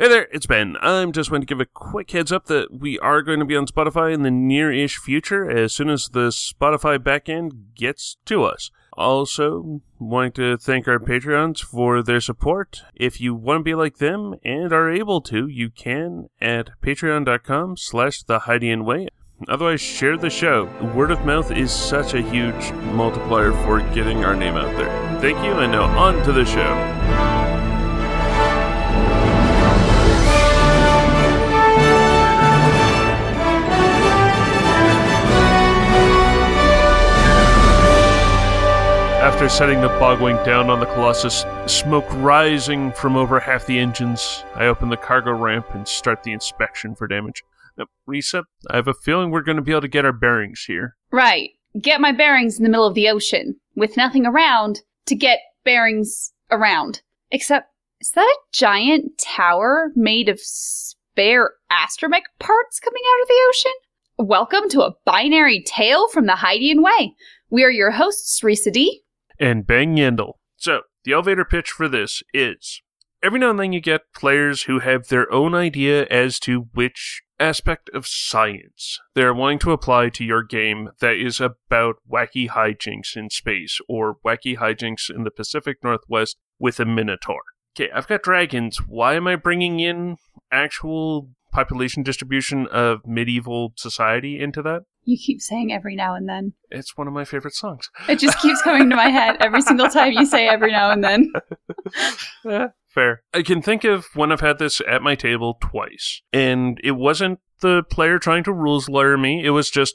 Hey there, it's Ben. I'm just going to give a quick heads up that we are going to be on Spotify in the near ish future as soon as the Spotify backend gets to us. Also, wanting to thank our Patreons for their support. If you want to be like them and are able to, you can at patreon.com slash the Way. Otherwise, share the show. Word of mouth is such a huge multiplier for getting our name out there. Thank you, and now on to the show. After setting the bogwing down on the Colossus, smoke rising from over half the engines, I open the cargo ramp and start the inspection for damage. Now, Lisa, I have a feeling we're going to be able to get our bearings here. Right. Get my bearings in the middle of the ocean with nothing around to get bearings around. Except, is that a giant tower made of spare astromech parts coming out of the ocean? Welcome to a binary tale from the Hydian Way. We are your hosts, Risa D and Ben Yendel. So, the elevator pitch for this is every now and then you get players who have their own idea as to which aspect of science they're wanting to apply to your game that is about wacky hijinks in space or wacky hijinks in the Pacific Northwest with a Minotaur. Okay, I've got dragons. Why am I bringing in actual population distribution of medieval society into that? You keep saying every now and then. It's one of my favorite songs. It just keeps coming to my head every single time you say every now and then. yeah, fair. I can think of when I've had this at my table twice, and it wasn't the player trying to rules lawyer me, it was just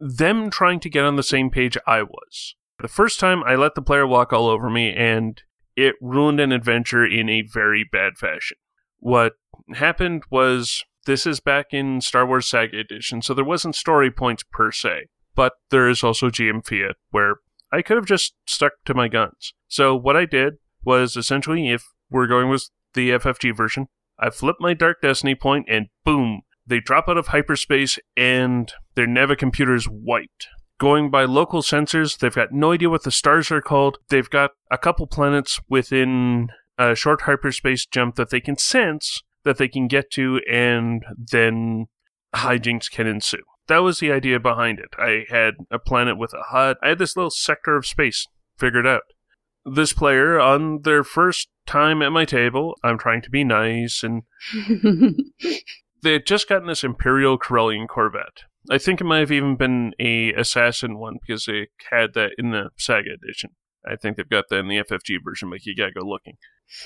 them trying to get on the same page I was. The first time I let the player walk all over me, and it ruined an adventure in a very bad fashion. What happened was this is back in Star Wars Saga Edition, so there wasn't story points per se, but there is also GM Fiat, where I could have just stuck to my guns. So what I did was essentially, if we're going with the FFG version, I flip my Dark Destiny point, and boom, they drop out of hyperspace, and their nav computer is wiped. Going by local sensors, they've got no idea what the stars are called. They've got a couple planets within a short hyperspace jump that they can sense, that they can get to, and then hijinks can ensue. That was the idea behind it. I had a planet with a hut. I had this little sector of space figured out. This player, on their first time at my table, I'm trying to be nice, and they had just gotten this Imperial Corellian Corvette. I think it might have even been a assassin one because they had that in the Saga edition. I think they've got that in the FFG version, but you gotta go looking.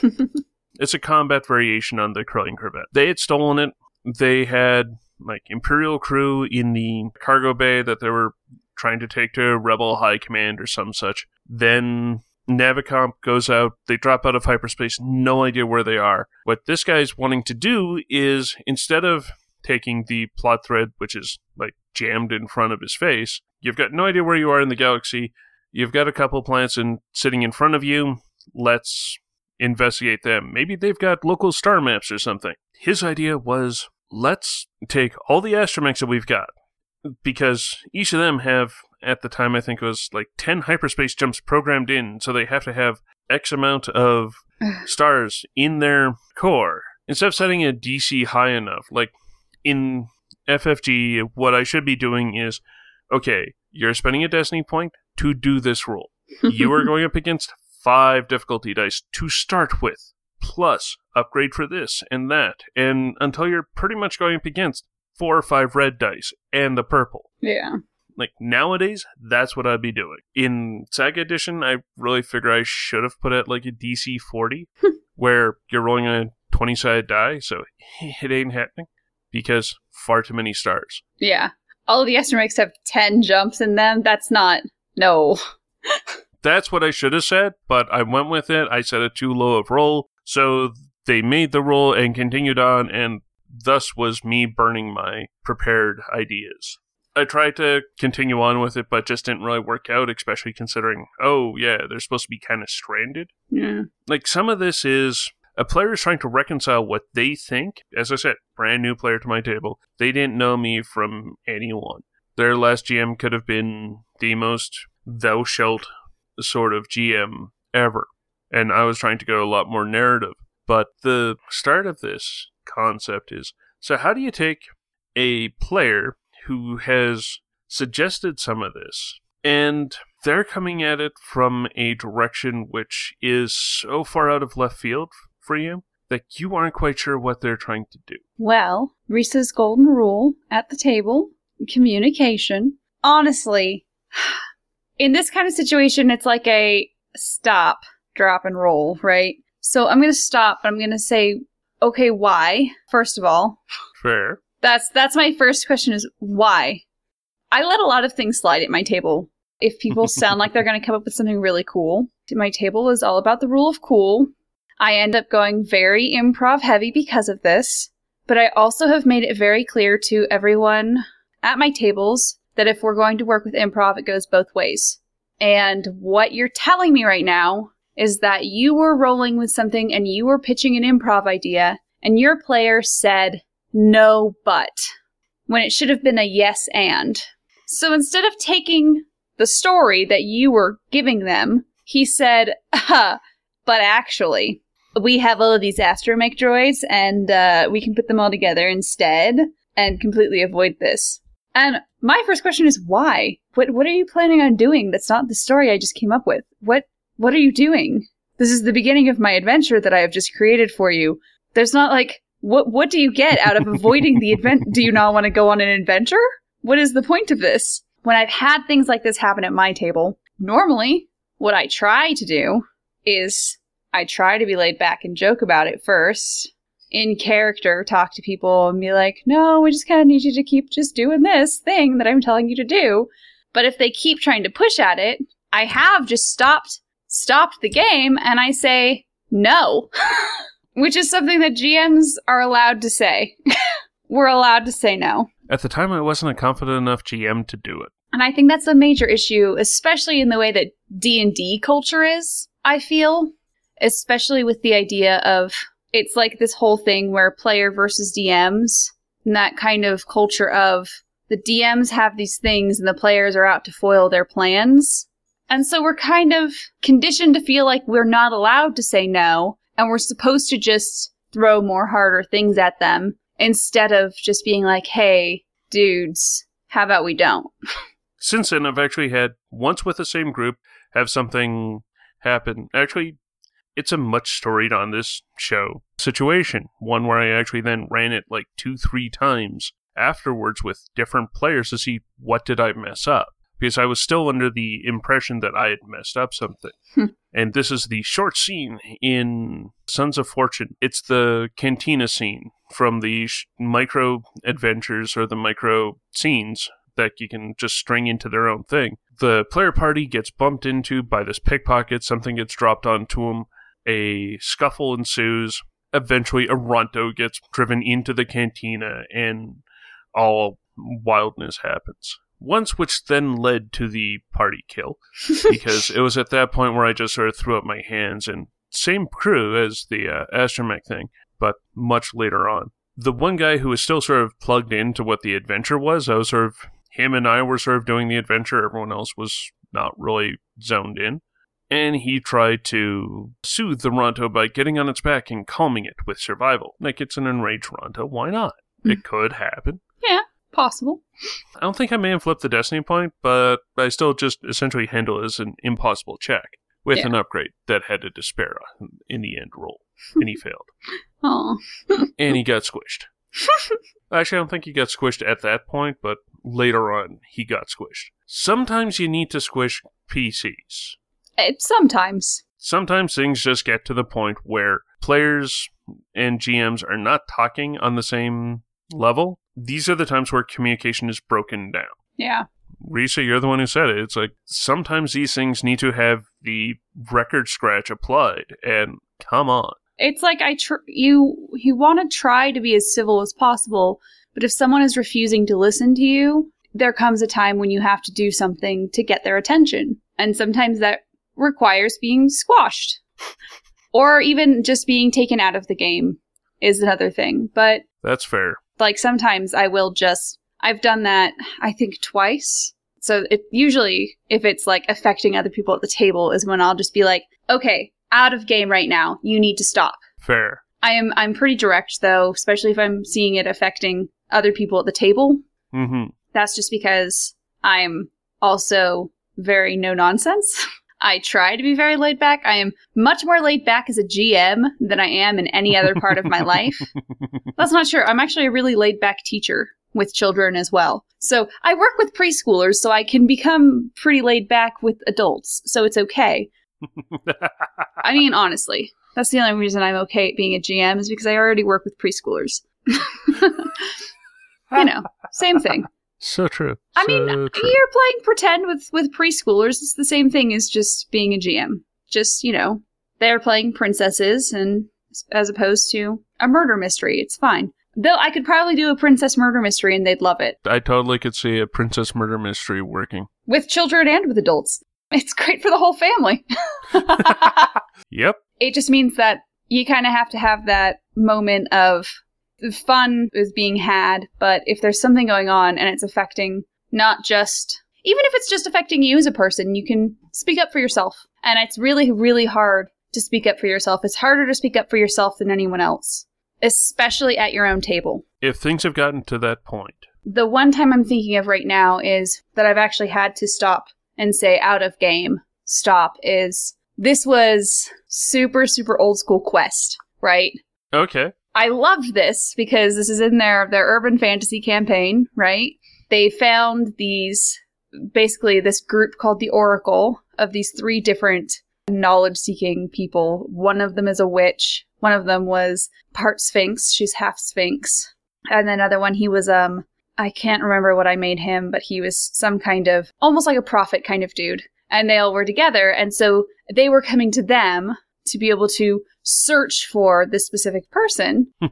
It's a combat variation on the Corellian Corvette. They had stolen it. They had like Imperial crew in the cargo bay that they were trying to take to Rebel High Command or some such. Then Navicomp goes out. They drop out of hyperspace. No idea where they are. What this guy's wanting to do is instead of taking the plot thread, which is like jammed in front of his face, you've got no idea where you are in the galaxy. You've got a couple planets in, sitting in front of you. Let's investigate them. Maybe they've got local star maps or something. His idea was let's take all the astromechs that we've got, because each of them have, at the time, I think it was like 10 hyperspace jumps programmed in, so they have to have X amount of stars in their core. Instead of setting a DC high enough, like in FFG, what I should be doing is okay, you're spending a destiny point to do this rule. you are going up against five difficulty dice to start with, plus upgrade for this and that, and until you're pretty much going up against four or five red dice and the purple. Yeah. Like nowadays, that's what I'd be doing. In Saga Edition, I really figure I should have put it like a DC 40, where you're rolling a 20 sided die, so it ain't happening because far too many stars. Yeah. All of the astromechs have 10 jumps in them. That's not. No. that's what I should have said, but I went with it. I set a too low of roll, so they made the roll and continued on, and thus was me burning my prepared ideas. I tried to continue on with it, but just didn't really work out, especially considering, oh, yeah, they're supposed to be kind of stranded. Yeah. Like, some of this is a player is trying to reconcile what they think. As I said, brand new player to my table. They didn't know me from anyone. Their last GM could have been the most thou shalt sort of GM ever. And I was trying to go a lot more narrative. But the start of this concept is so, how do you take a player who has suggested some of this and they're coming at it from a direction which is so far out of left field for you that you aren't quite sure what they're trying to do? Well, Risa's golden rule at the table communication. Honestly, in this kind of situation, it's like a stop, drop, and roll, right? So I'm going to stop. But I'm going to say, okay, why? First of all, Fair. that's that's my first question is why. I let a lot of things slide at my table. If people sound like they're going to come up with something really cool, my table is all about the rule of cool. I end up going very improv heavy because of this, but I also have made it very clear to everyone at my tables that if we're going to work with improv, it goes both ways. And what you're telling me right now is that you were rolling with something and you were pitching an improv idea, and your player said, no, but, when it should have been a yes and. So instead of taking the story that you were giving them, he said, uh, but actually, we have all of these astromech droids and uh, we can put them all together instead and completely avoid this. And my first question is why? What what are you planning on doing that's not the story I just came up with? What what are you doing? This is the beginning of my adventure that I have just created for you. There's not like what what do you get out of avoiding the event? do you not want to go on an adventure? What is the point of this? When I've had things like this happen at my table, normally what I try to do is I try to be laid back and joke about it first. In character, talk to people and be like, no, we just kind of need you to keep just doing this thing that I'm telling you to do. But if they keep trying to push at it, I have just stopped stopped the game and I say no. Which is something that GMs are allowed to say. We're allowed to say no. At the time, I wasn't a confident enough GM to do it. And I think that's a major issue, especially in the way that D&D culture is, I feel, especially with the idea of it's like this whole thing where player versus DMs and that kind of culture of the DMs have these things and the players are out to foil their plans. And so we're kind of conditioned to feel like we're not allowed to say no and we're supposed to just throw more harder things at them instead of just being like, hey, dudes, how about we don't? Since then, I've actually had once with the same group have something happen. Actually, it's a much storied on this show situation. One where I actually then ran it like two, three times afterwards with different players to see what did I mess up. Because I was still under the impression that I had messed up something. Hmm. and this is the short scene in Suns of Fortune. It's the cantina scene from the sh- micro adventures or the micro scenes that you can just string into their own thing. The player party gets bumped into by this pickpocket, something gets dropped onto him, a scuffle ensues. Eventually, a Ronto gets driven into the cantina, and all wildness happens. Once, which then led to the party kill, because it was at that point where I just sort of threw up my hands and same crew as the uh, astromech thing, but much later on. The one guy who was still sort of plugged into what the adventure was, I was sort of him and I were sort of doing the adventure. Everyone else was not really zoned in. And he tried to soothe the Ronto by getting on its back and calming it with survival. Like it's an enraged Ronto. Why not? Hmm. It could happen. yeah, possible. I don't think I may have flipped the destiny point, but I still just essentially handle it as an impossible check with Yeah. an upgrade that had a despair in the end roll. and he failed. Oh, And he got squished. Actually, I don't think he got squished at that point, but later on, he got squished. Sometimes you need to squish PCs. It, sometimes. Sometimes things just get to the point where players and GMs are not talking on the same level. These are the times where communication is broken down. Yeah. Risa, you're the one who said it. It's like sometimes these things need to have the record scratch applied, and come on. It's like I tr- you you want to try to be as civil as possible, but if someone is refusing to listen to you, there comes a time when you have to do something to get their attention. And sometimes that requires being squashed. or even just being taken out of the game is another thing. But That's fair. like sometimes I will just I've done that I think twice. So it usually if it's like affecting other people at the table is when I'll just be like, "Okay, out of game right now. You need to stop." Fair. I am I'm pretty direct though, especially if I'm seeing it affecting other people at the table. hmm That's just because I'm also very no nonsense. I try to be very laid back. I am much more laid back as a GM than I am in any other part of my life. That's not true. I'm actually a really laid back teacher with children as well. So I work with preschoolers, so I can become pretty laid back with adults. So it's okay. I mean, honestly, that's the only reason I'm okay at being a GM is because I already work with preschoolers. you know, same thing. So true. I mean, true. you're playing pretend with with preschoolers. It's the same thing as just being a GM. Just you know, they're playing princesses, and as opposed to a murder mystery, it's fine. Though I could probably do a princess murder mystery, and they'd love it I totally could see a princess murder mystery working. with children and with adults. It's great for the whole family. Yep. it just means that you kind of have to have that moment of fun is being had, but if there's something going on and it's affecting not just, even if it's just affecting you as a person, you can speak up for yourself. And it's really, really hard to speak up for yourself. It's harder to speak up for yourself than anyone else, especially at your own table. If things have gotten to that point. The one time I'm thinking of right now is that I've actually had to stop and say out of game, stop, is this was super, super old school quest, right? Okay. I loved this because this is in their their urban fantasy campaign, right? They found these basically this group called the Oracle of these three different knowledge seeking people. One of them is a witch. One of them was part Sphinx. She's half Sphinx. And another one, he was um I can't remember what I made him, but he was some kind of almost like a prophet kind of dude. And they all were together, and so they were coming to them to be able to search for this specific person.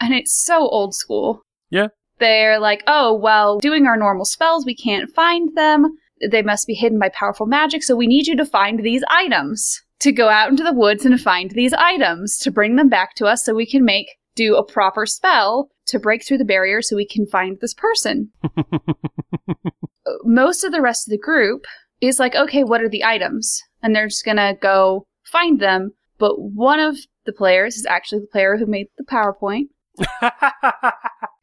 And it's so old school. Yeah. They're like, oh, well, doing our normal spells, we can't find them. They must be hidden by powerful magic, so we need you to find these items. To go out into the woods and find these items, to bring them back to us so we can make, do a proper spell to break through the barrier so we can find this person. Most of the rest of the group is like, okay, what are the items? And they're just gonna go find them. But one of the players is actually the player who made the PowerPoint.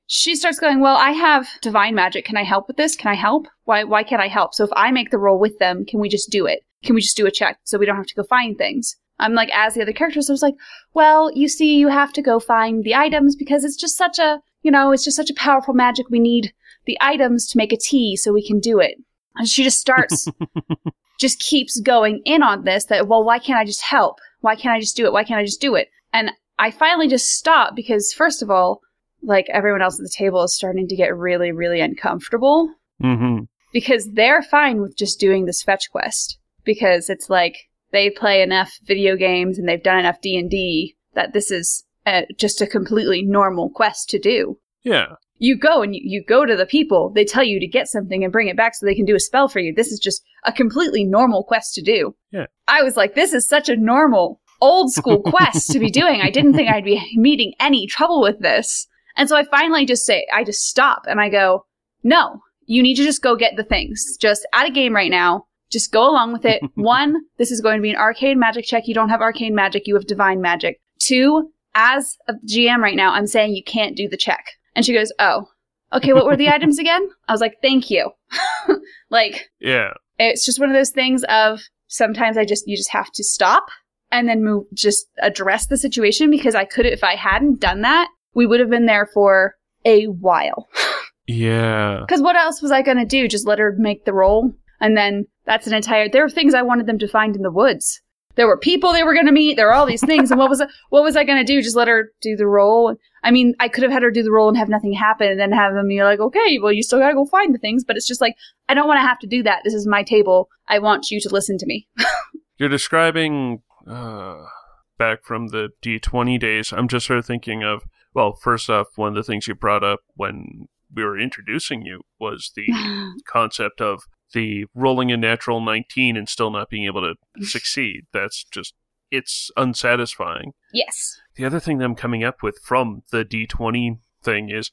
She starts going, Well, I have divine magic. Can I help with this? Can I help? Why why can't I help? So if I make the roll with them, can we just do it? Can we just do a check so we don't have to go find things? I'm like, as the other characters, I was like, Well, you see, you have to go find the items because it's just such a you know, it's just such a powerful magic. We need the items to make a tea so we can do it. And she just starts just keeps going in on this that, well, why can't I just help? Why can't I just do it? Why can't I just do it? And I finally just stopped because, first of all, like everyone else at the table is starting to get really, really uncomfortable hmm because they're fine with just doing this fetch quest because it's like they play enough video games and they've done enough D&D that this is uh just a completely normal quest to do Yeah. You go and you, you go to the people. They tell you to get something and bring it back so they can do a spell for you. This is just a completely normal quest to do. Yeah. i was like this is such a normal old school quest to be doing. I didn't think i'd be meeting any trouble with this. And so i finally just say i just stop and i go no you need to just go get the things. Just at a game right now. Just go along with it. One this is going to be an arcane magic check. You don't have arcane magic. You have divine magic. Two as a gm right now i'm saying you can't do the check and she goes oh okay, what were the items again? I was like, thank you. like, Yeah. it's just one of those things of sometimes I just, you just have to stop and then move, just address the situation because I could, if I hadn't done that, we would have been there for a while. Yeah. Because what else was I going to do? Just let her make the roll? And then that's an entire, there were things I wanted them to find in the woods. There were people they were going to meet. There were all these things. and what was, what was I going to do? Just let her do the role? I mean, I could have had her do the role and have nothing happen and then have them be like, okay, well, you still got to go find the things. But it's just like, I don't want to have to do that. This is my table. I want you to listen to me. You're describing uh, back from the D20 days. I'm just sort of thinking of, well, first off, one of the things you brought up when we were introducing you was the concept of the rolling a natural 19 and still not being able to succeed. That's just, it's unsatisfying. yes. The other thing that I'm coming up with from the D20 thing is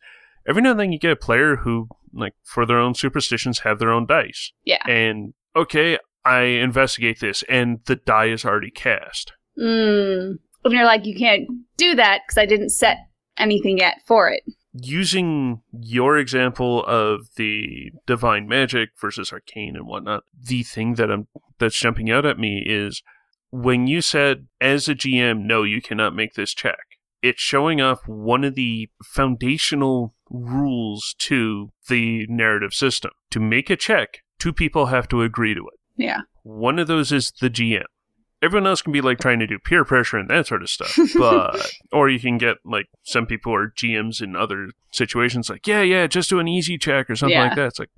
every now and then you get a player who, like, for their own superstitions, have their own dice. Yeah. And, okay, I investigate this, and the die is already cast. Mm. And you're like, you can't do that because I didn't set anything yet for it. Using your example of the divine magic versus arcane and whatnot, the thing that I'm that's jumping out at me is when you said as a GM, no, you cannot make this check. It's showing off one of the foundational rules to the narrative system. To make a check, two people have to agree to it. Yeah. One of those is the GM. Everyone else can be like trying to do peer pressure and that sort of stuff. But or you can get like some people who are GMs in other situations like, yeah, yeah, just do an easy check or something Yeah. like that. It's like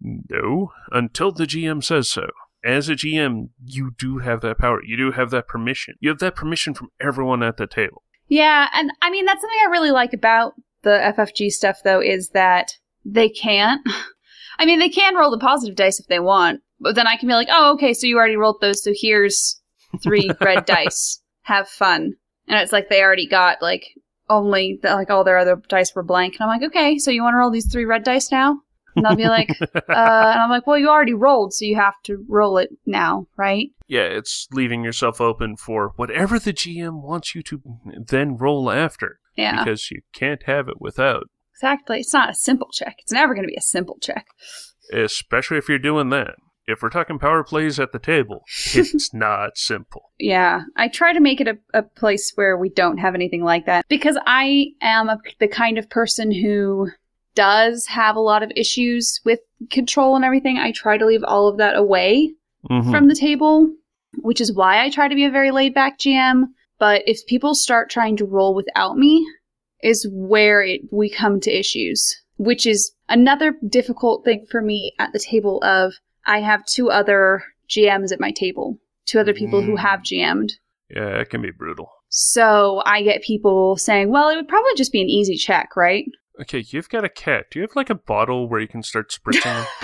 no, until the GM says so. As a GM, you do have that power. You do have that permission. You have that permission from everyone at the table. Yeah, and I mean that's something I really like about the FFG stuff though is that they can't. I mean, they can roll the positive dice if they want, but then I can be like, "Oh, okay, so you already rolled those, so here's three red dice. Have fun." And it's like they already got like only the, like all their other dice were blank, and I'm like, "Okay, so you want to roll these three red dice now?" And they'll be like, uh, and I'm like, "Well, you already rolled, so you have to roll it now, right?" Yeah, it's leaving yourself open for whatever the GM wants you to then roll after. Yeah, Because you can't have it without. exactly. It's not a simple check. It's never going to be a simple check. Especially if you're doing that. If we're talking power plays at the table, it's not simple. Yeah, I try to make it a, a place where we don't have anything like that because I am a, the kind of person who does have a lot of issues with control and everything. I try to leave all of that away Mhm. from the table, which is why I try to be a very laid back GM. But if people start trying to roll without me, is where it, we come to issues, which is another difficult thing for me at the table. Of I have two other GMs at my table, two other people who Mm. have GM'd. yeah, it can be brutal. So I get people saying, "Well, it would probably just be an easy check, right?" Okay, you've got a cat. Do you have like a bottle where you can start spritzing?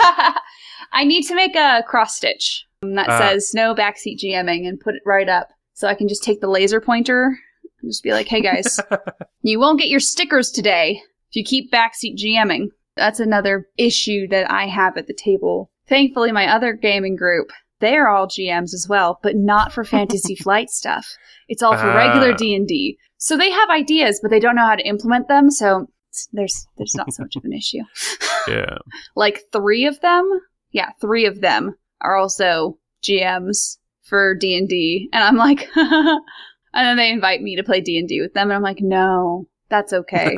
I need to make a cross stitch that Ah. says no backseat GMing and put it right up so I can just take the laser pointer and just be like, hey guys, you won't get your stickers today if you keep backseat GMing. That's another issue that I have at the table. Thankfully, my other gaming group, they're all GMs as well, but not for fantasy flight stuff. It's all for regular Ah. D&D. So they have ideas, but they don't know how to implement them, so there's there's not so much of an issue yeah. like three of them yeah three of them are also gms for d&d and i'm like and then they invite me to play d&d with them and i'm like no that's okay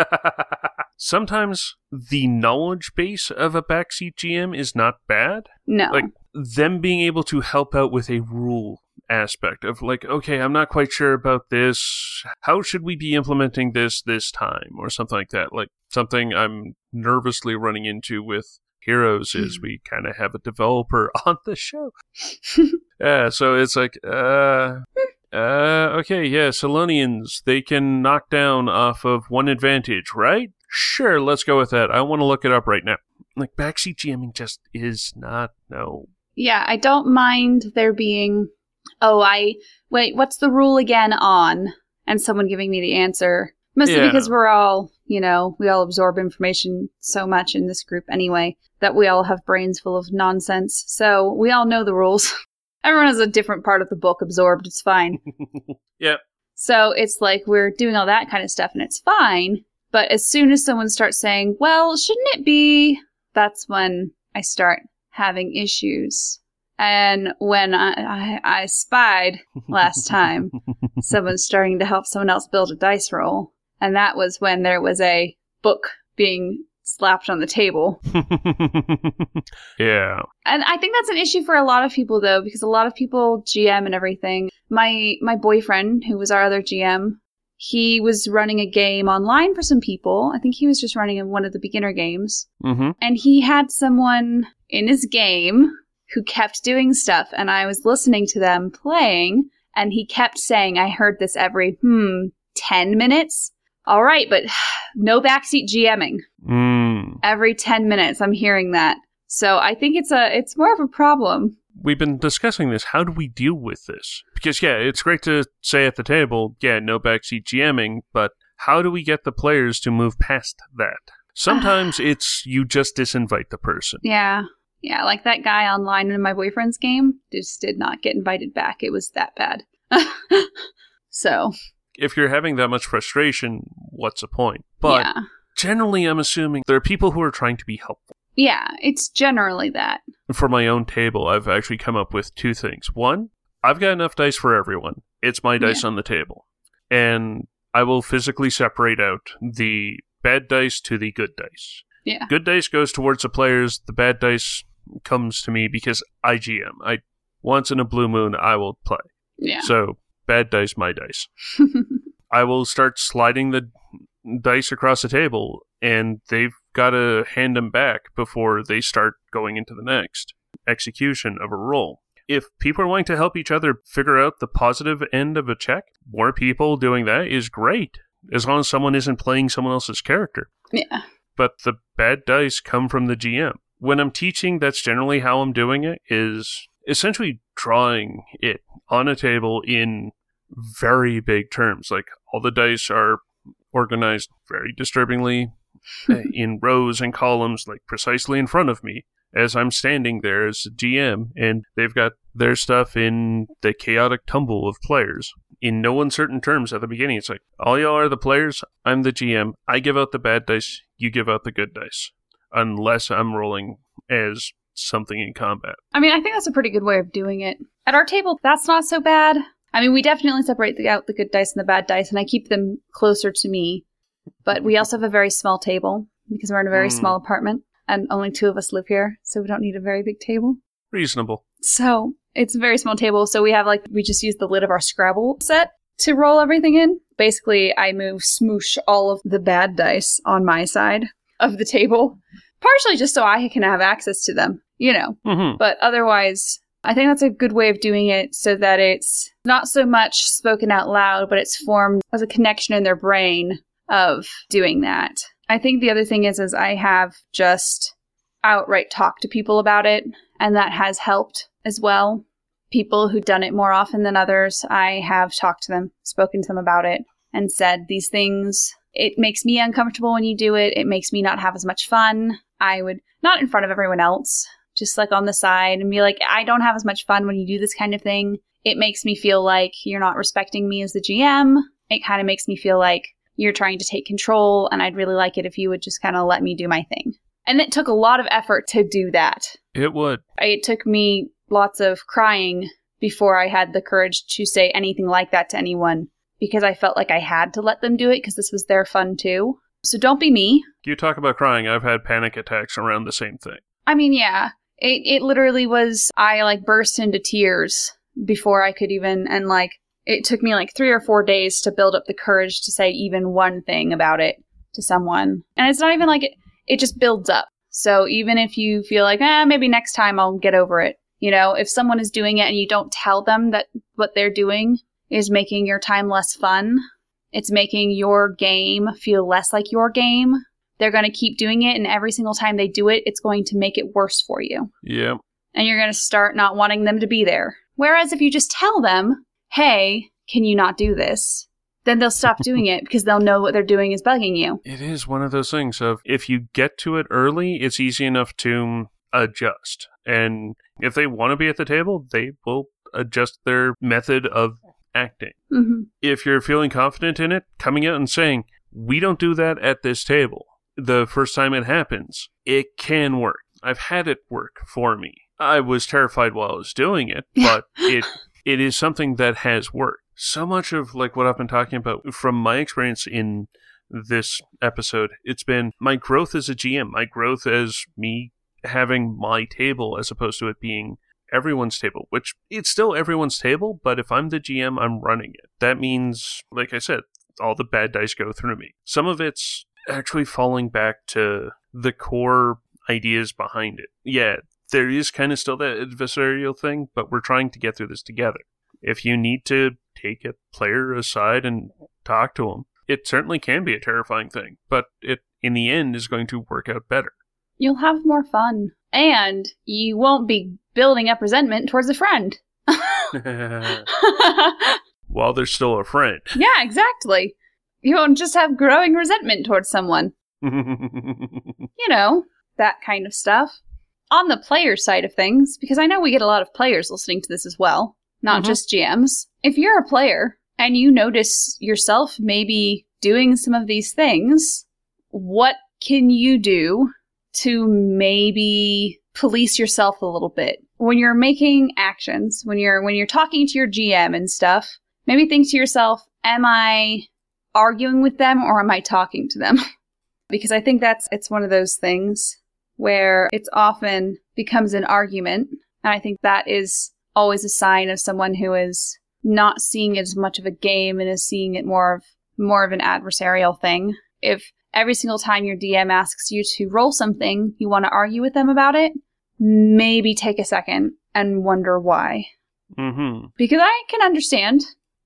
Sometimes the knowledge base of a backseat GM is not bad. no Like them being able to help out with a rule aspect of like, okay, I'm not quite sure about this. How should we be implementing this this time or something like that? Like something I'm nervously running into with Heroes is we kind of have a developer on the show. yeah, so it's like, uh, uh, okay, yeah, Selonians, they can knock down off of one advantage, right? Sure, let's go with that. I want to look it up right now. Like, backseat GMing just is not, no. yeah i don't mind there being oh i wait what's the rule again on and someone giving me the answer mostly Yeah. because we're all you know we all absorb information so much in this group anyway that we all have brains full of nonsense so we all know the rules everyone has a different part of the book absorbed it's fine Yep. so it's like we're doing all that kind of stuff and it's fine but as soon as someone starts saying well shouldn't it be that's when i start having issues and when I, I, I spied last time someone starting to help someone else build a dice roll. And that was when there was a book being slapped on the table. yeah. And I think that's an issue for a lot of people though, because a lot of people GM and everything. My my boyfriend, who was our other GM, he was running a game online for some people. I think he was just running in one of the beginner games. Mm-hmm. and he had someone in his game who kept doing stuff and i was listening to them playing and he kept saying i heard this every hmm 10 minutes all right but no backseat gming Mm. every 10 minutes i'm hearing that so i think it's a it's more of a problem We've been discussing this. How do we deal with this? Because, yeah, it's great to say at the table, yeah, no backseat GMing, but how do we get the players to move past that? Sometimes it's you just disinvite the person. yeah yeah like that guy online in my boyfriend's game just did not get invited back it was that bad So, If you're having that much frustration, what's the point? But yeah. generally, I'm assuming there are people who are trying to be helpful. Yeah, it's generally that. For my own table, I've actually come up with two things. One, I've got enough dice for everyone. It's my dice on the table. And I will physically separate out the bad dice to the good dice. Yeah. Good dice goes towards the players, the bad dice comes to me because I GM. I once in a blue moon I will play. Yeah. So bad dice, my dice. I will start sliding the dice across the table, and they've got to hand them back before they start going into the next execution of a roll. If people are wanting to help each other figure out the positive end of a check, more people doing that is great, as long as someone isn't playing someone else's character. yeah. But the bad dice come from the GM. When I'm teaching, that's generally how I'm doing it, is essentially drawing it on a table in very big terms. Like all the dice are organized very disturbingly Uh, in rows and columns, like precisely in front of me as I'm standing there as GM, and they've got their stuff in the chaotic tumble of players. In no uncertain terms at the beginning, it's like, all y'all are the players, I'm the GM, I give out the bad dice, you give out the good dice. Unless I'm rolling as something in combat. I mean, I think that's a pretty good way of doing it. At our table, that's not so bad. I mean, we definitely separate the, out the good dice and the bad dice, and I keep them closer to me. But we also have a very small table because we're in a very Mm. small apartment, and only two of us live here, so we don't need a very big table. Reasonable. So it's a very small table. So we have like, we just use the lid of our Scrabble set to roll everything in. Basically, I move smoosh all of the bad dice on my side of the table, partially just so I can have access to them, you know. hmm But otherwise, I think that's a good way of doing it so that it's not so much spoken out loud, but it's formed as a connection in their brain of doing that. I think the other thing is is I have just outright talked to people about it and that has helped as well. People who've done it more often than others, I have talked to them, spoken to them about it and said these things it makes me uncomfortable when you do it. It makes me not have as much fun. I would not in front of everyone else, just like on the side and be like, I don't have as much fun when you do this kind of thing. It makes me feel like you're not respecting me as the GM. It kind of makes me feel like you're trying to take control, and I'd really like it if you would just kind of let me do my thing. And it took a lot of effort to do that. It would. It took me lots of crying before I had the courage to say anything like that to anyone because I felt like I had to let them do it because this was their fun too. So don't be me. You talk about crying, I've had panic attacks around the same thing. I mean, yeah, it it literally was. I like burst into tears before I could even, and like it took me like three or four days to build up the courage to say even one thing about it to someone. And it's not even like it. It just builds up. So even if you feel like, eh, maybe next time I'll get over it. You know, if someone is doing it and you don't tell them that what they're doing is making your time less fun, it's making your game feel less like your game, they're going to keep doing it. And every single time they do it, it's going to make it worse for you. Yeah. And you're going to start not wanting them to be there. Whereas if you just tell them, hey, can you not do this? Then they'll stop doing it because they'll know what they're doing is bugging you. It is one of those things of if you get to it early, it's easy enough to adjust. And if they want to be at the table, they will adjust their method of acting. hmm If you're feeling confident in it, coming out and saying, we don't do that at this table. The first time it happens, it can work. I've had it work for me. I was terrified while I was doing it, but it it is something that has worked. So much of like what I've been talking about from my experience in this episode, it's been my growth as a GM, my growth as me having my table as opposed to it being everyone's table, which it's still everyone's table, but if I'm the GM, I'm running it. That means, like I said, all the bad dice go through me. Some of it's actually falling back to the core ideas behind it. Yeah, there is kind of still that adversarial thing, but we're trying to get through this together. If you need to take a player aside and talk to them, it certainly can be a terrifying thing, but it in the end is going to work out better. You'll have more fun. And you won't be building up resentment towards a friend. While they're still a friend. yeah, exactly. You won't just have growing resentment towards someone. you know, that kind of stuff. On the player side of things, because I know we get a lot of players listening to this as well, not Mhm. just GMs. If you're a player and you notice yourself maybe doing some of these things, what can you do to maybe police yourself a little bit? When you're making actions, when you're when you're talking to your GM and stuff, maybe think to yourself, am I arguing with them or am I talking to them? because I think that's it's one of those things where it's often becomes an argument, and I think that is always a sign of someone who is not seeing it as much of a game and is seeing it more of more of an adversarial thing. If every single time your DM asks you to roll something, you want to argue with them about it, maybe take a second and wonder why. Mm-hmm. Because I can understand,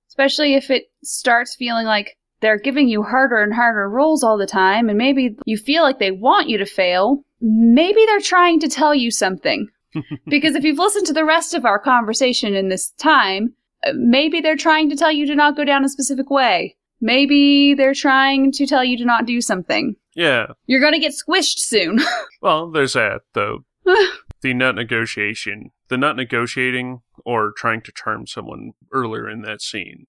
especially if it starts feeling like they're giving you harder and harder rolls all the time, and maybe you feel like they want you to fail. Maybe they're trying to tell you something. because if you've listened to the rest of our conversation in this time, uh, maybe they're trying to tell you to not go down a specific way. Maybe they're trying to tell you to not do something. Yeah. You're going to get squished soon. Well, there's that, though. the nut negotiation, the nut negotiating or trying to charm someone earlier in that scene.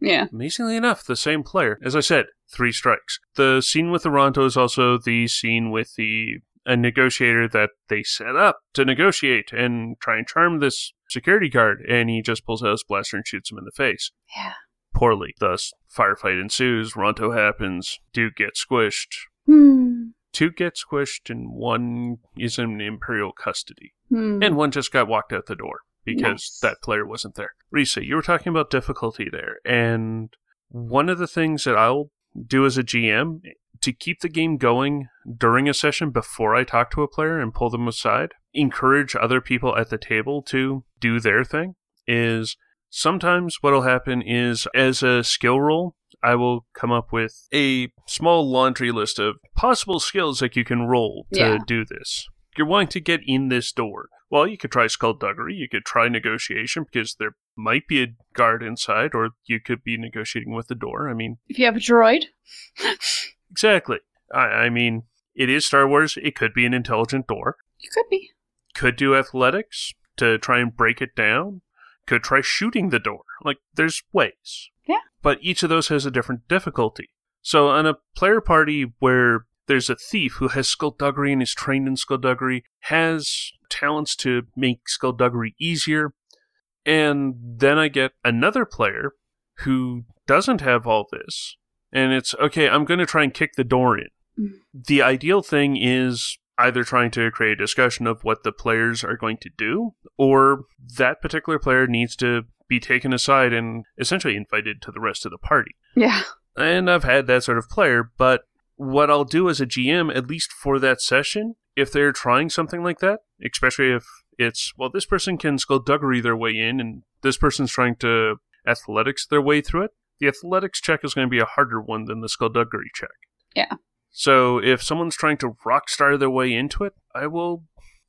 Yeah. Amazingly enough, the same player. As I said, three strikes. The scene with the Ronto is also the scene with the a negotiator that they set up to negotiate and try and charm this security guard, and he just pulls out his blaster and shoots him in the face. Yeah. Poorly. Thus, firefight ensues, Ronto happens, Duke gets squished. Hmm. Two get squished, and one is in Imperial custody. Hmm. And one just got walked out the door because that player wasn't there. Risa, you were talking about difficulty there, and one of the things that I'll do as a GM to keep the game going during a session before I talk to a player and pull them aside, encourage other people at the table to do their thing, is sometimes what'll happen is as a skill roll, I will come up with a small laundry list of possible skills that you can roll to Yeah. do this. You're wanting to get in this door. Well, you could try skullduggery, you could try negotiation because there might be a guard inside, or you could be negotiating with the door. I mean, if you have a droid, exactly. I, I mean, it is Star Wars. It could be an intelligent door. you could be. Could do athletics to try and break it down. Could try shooting the door. Like, there's ways. Yeah. But each of those has a different difficulty. So, on a player party where there's a thief who has skullduggery and is trained in skullduggery, has talents to make skullduggery easier, and then I get another player who doesn't have all this, and it's okay, I'm going to try and kick the door in. Mm. The ideal thing is either trying to create a discussion of what the players are going to do, or that particular player needs to be taken aside and essentially invited to the rest of the party. Yeah. And I've had that sort of player, but what I'll do as a GM, at least for that session, if they're trying something like that, especially if it's, well, this person can skullduggery their way in and this person's trying to athletics their way through it, the athletics check is going to be a harder one than the skullduggery check. Yeah. So if someone's trying to rock star their way into it, I will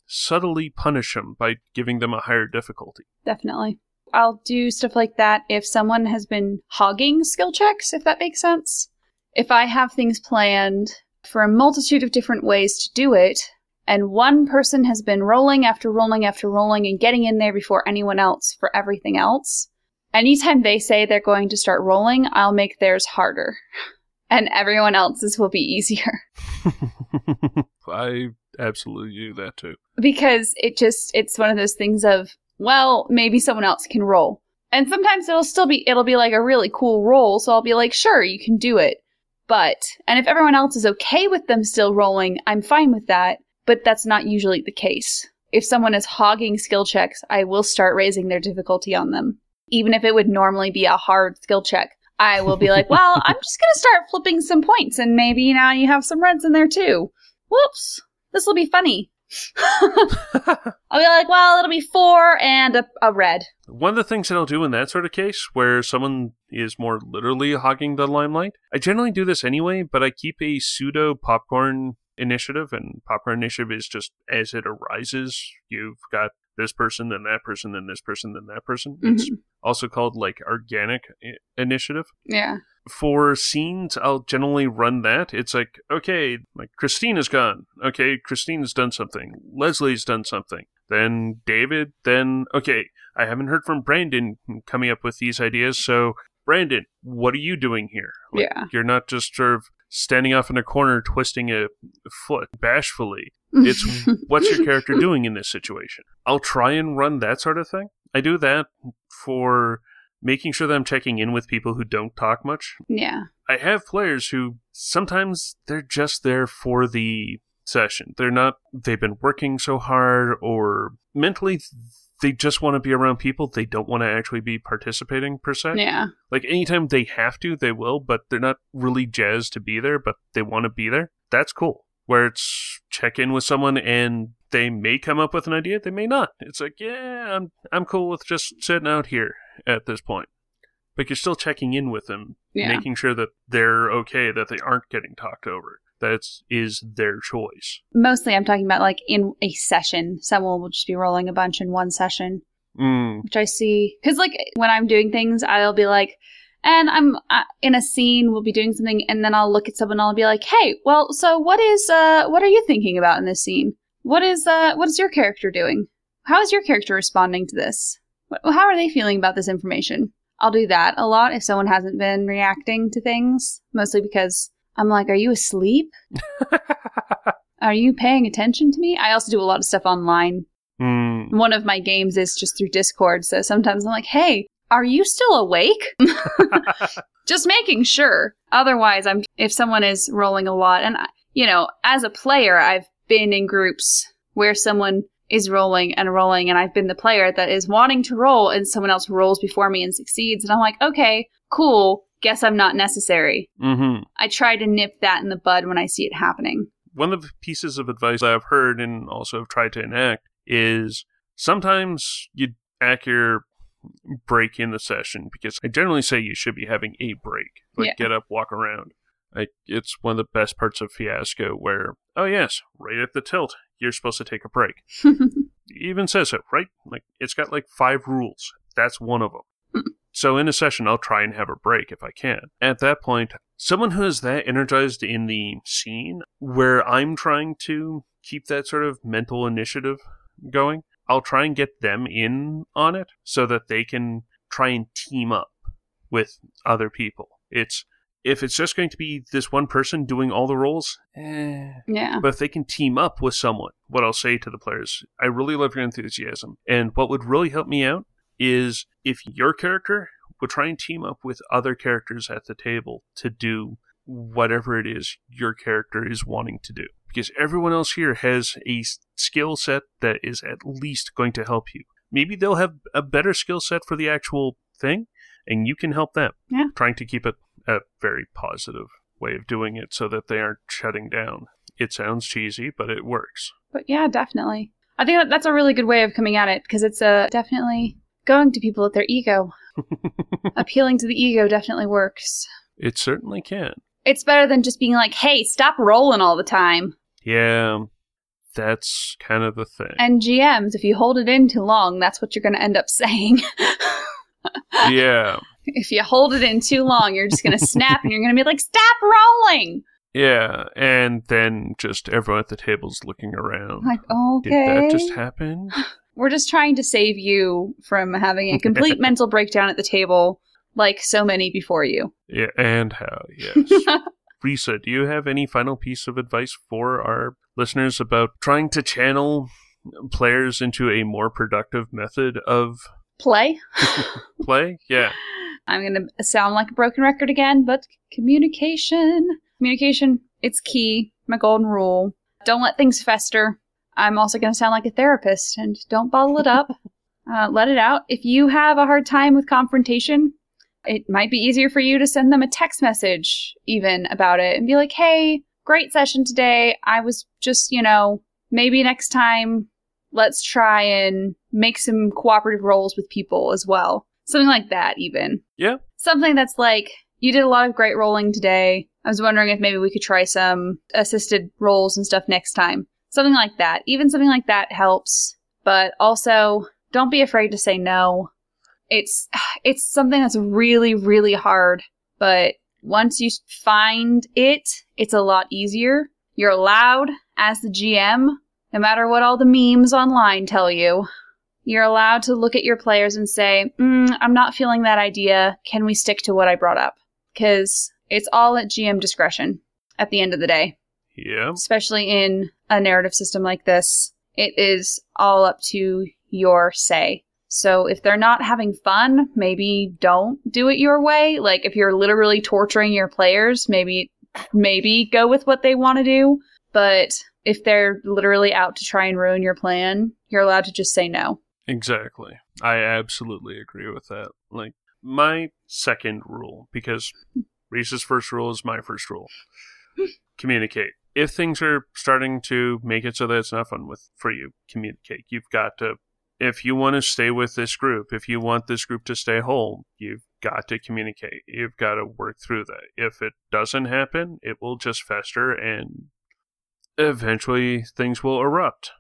subtly punish them by giving them a higher difficulty. Definitely. I'll do stuff like that if someone has been hogging skill checks, if that makes sense. If I have things planned for a multitude of different ways to do it, and one person has been rolling after rolling after rolling and getting in there before anyone else for everything else, anytime they say they're going to start rolling, I'll make theirs harder. And everyone else's will be easier. I absolutely do that too. because it just it's one of those things of well maybe someone else can roll and sometimes it'll still be it'll be like a really cool roll so i'll be like sure you can do it but and if everyone else is okay with them still rolling i'm fine with that. But that's not usually the case. If someone is hogging skill checks i will start raising their difficulty on them. Even if it would normally be a hard skill check i will be like well i'm just going to start flipping some points and maybe now you have some reds in there too. Whoops. This will be funny I'll be like, well, it'll be four and a, a red. One of the things that I'll do in that sort of case, where someone is more literally hogging the limelight, I generally do this anyway, but I keep a pseudo popcorn initiative, and popcorn initiative is just as it arises. You've got this person, then that person, then this person, then that person. It's mm-hmm. also called like organic i- initiative. Yeah. For scenes, I'll generally run that. It's like, okay, like Christina's gone. Okay, Christina's done something. Leslie's done something. Then David. Then, okay, I haven't heard from Brandon coming up with these ideas, so Brandon, what are you doing here? Like, Yeah. You're not just sort of standing off in a corner twisting a foot bashfully. It's what's your character doing in this situation? I'll try and run that sort of thing. I do that for making sure that I'm checking in with people who don't talk much. yeah. I have players who sometimes they're just there for the session. They're not, they've been working so hard or mentally they just want to be around people. They don't want to actually be participating per se. Yeah. Like anytime they have to, they will, but they're not really jazzed to be there, but they want to be there. That's cool. Where it's check in with someone and they may come up with an idea, they may not. It's like, yeah, I'm I'm cool with just sitting out here at this point. But you're still checking in with them, Yeah. making sure that they're okay, that they aren't getting talked over. That is their choice. Mostly I'm talking about like in a session. Someone will just be rolling a bunch in one session, Mm, which I see. Because like when I'm doing things, I'll be like, and I'm uh, in a scene, we'll be doing something, and then I'll look at someone and I'll be like, hey, well, so what is, uh, what are you thinking about in this scene? What is, uh, what is your character doing? How is your character responding to this? How are they feeling about this information? I'll do that a lot if someone hasn't been reacting to things, mostly because I'm like, are you asleep? Are you paying attention to me? I also do a lot of stuff online. mm, One of my games is just through Discord, so sometimes I'm like, hey, are you still awake? just making sure. Otherwise, I'm if someone is rolling a lot, and I- you know, as a player, I've been in groups where someone is rolling and rolling, and I've been the player that is wanting to roll, and someone else rolls before me and succeeds, and I'm like, okay, cool. Guess I'm not necessary. hmm I try to nip that in the bud when I see it happening. one of the pieces of advice I've heard and also have tried to enact is sometimes you act your break in the session because I generally say you should be having a break. Like Yeah. get up, walk around. Like it's one of the best parts of Fiasco where, oh yes, right at the tilt, you're supposed to take a break. Even says it, right? Like it's got like five rules. That's one of them. Hmm. so in a session, I'll try and have a break if I can. At that point, someone who is that energized in the scene where I'm trying to keep that sort of mental initiative going, I'll try and get them in on it so that they can try and team up with other people. It's if it's just going to be this one person doing all the roles, eh, yeah. but if they can team up with someone, what I'll say to the players, I really love your enthusiasm. And what would really help me out is if your character would try and team up with other characters at the table to do whatever it is your character is wanting to do. Because everyone else here has a skill set that is at least going to help you. Maybe they'll have a better skill set for the actual thing, and you can help them. Yeah. Trying to keep it a very positive way of doing it so that they aren't shutting down. It sounds cheesy, but it works. But yeah, definitely. I think that's a really good way of coming at it because it's uh, definitely going to people at their ego. Appealing to the ego definitely works. It certainly can. It's better than just being like, hey, stop rolling all the time. Yeah, that's kind of the thing. And GMs, if you hold it in too long, that's what you're going to end up saying. yeah, if you hold it in too long, you're just going to snap and you're going to be like, stop rolling. yeah. And then just everyone at the table's looking around. Like, okay. Did that just happen? We're just trying to save you from having a complete mental breakdown at the table, like so many before you. Yeah, and how? Yes. Risa, do you have any final piece of advice for our listeners about trying to channel players into a more productive method of Play. play? Yeah. I'm going to sound like a broken record again, but communication. Communication, it's key. My golden rule. Don't let things fester. I'm also going to sound like a therapist and don't bottle it up. uh, let it out. If you have a hard time with confrontation, it might be easier for you to send them a text message even about it and be like, hey, great session today. I was just, you know, maybe next time let's try and make some cooperative roles with people as well. Something like that, even. Yeah. Something that's like, you did a lot of great rolling today. I was wondering if maybe we could try some assisted rolls and stuff next time. Something like that. Even something like that helps. But also, don't be afraid to say no. It's it's something that's really really hard, but once you find it, it's a lot easier. You're allowed as the GM, no matter what all the memes online tell you. You're allowed to look at your players and say, mm, I'm not feeling that idea. Can we stick to what I brought up? Because it's all at GM discretion at the end of the day, Yeah. especially in a narrative system like this. It is all up to your say. So if they're not having fun, maybe don't do it your way. Like if you're literally torturing your players, maybe maybe go with what they want to do. But if they're literally out to try and ruin your plan, you're allowed to just say no. Exactly. I absolutely agree with that. Like my second rule, because Reese's first rule is my first rule. communicate. If things are starting to make it so that it's not fun with for you, communicate. You've got to if you want to stay with this group, if you want this group to stay whole, you've got to communicate. You've got to work through that. If it doesn't happen, it will just fester and eventually things will erupt.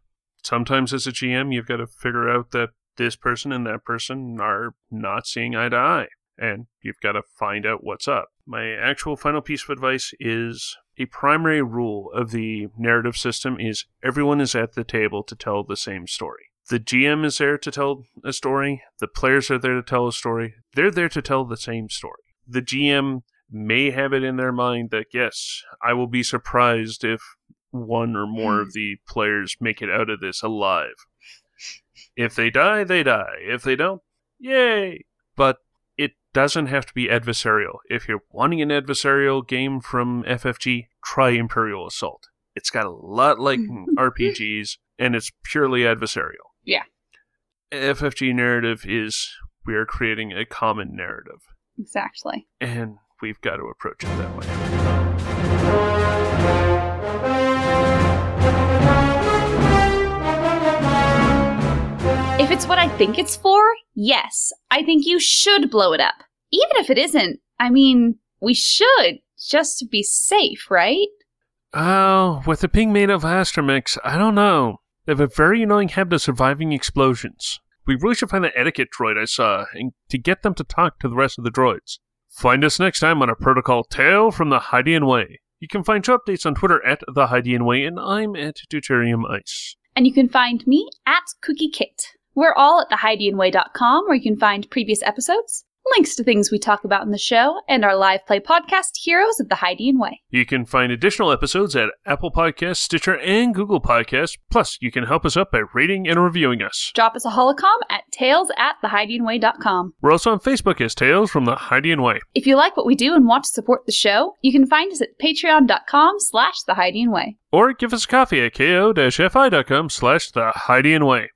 Sometimes as a GM, you've got to figure out that this person and that person are not seeing eye to eye, and you've got to find out what's up. My actual final piece of advice is a primary rule of the narrative system is everyone is at the table to tell the same story. The GM is there to tell a story, the players are there to tell a story. They're there to tell the same story. The GM may have it in their mind that yes, I will be surprised if one or more of hmm. the players make it out of this alive. If they die, they die. If they don't, yay! But it doesn't have to be adversarial. If you're wanting an adversarial game from FFG, try Imperial Assault. It's got a lot like hmm. RPGs, and it's purely adversarial. Yeah. FFG narrative is we're creating a common narrative, Exactly. and we've got to approach it that way. It's what I think it's for, yes, I think you should blow it up. Even if it isn't, I mean, we should, just to be safe, right? Oh, with it being made of astromechs, I don't know. They have a very annoying habit of surviving explosions. We really should find that etiquette droid I saw and to get them to talk to the rest of the droids. Find us next time on a protocol tale from the Hydian Way. You can find show updates on Twitter at the Hydian Way, and I'm at Deuterium Ice. And you can find me at Cookie Kit. We're all at thehydianway.com where you can find previous episodes, links to things we talk about in the show, and our live play podcast, Heroes of the Hydian Way. You can find additional episodes at Apple Podcasts, Stitcher, and Google Podcasts. Plus, you can help us out by rating and reviewing us. Drop us a holocom at tales at thehydianway.com. We're also on Facebook as Tales from the Hydian Way. If you like what we do and want to support the show, you can find us at patreon.com slash thehydianway. Or give us a coffee at ko-fi.com slash the Way.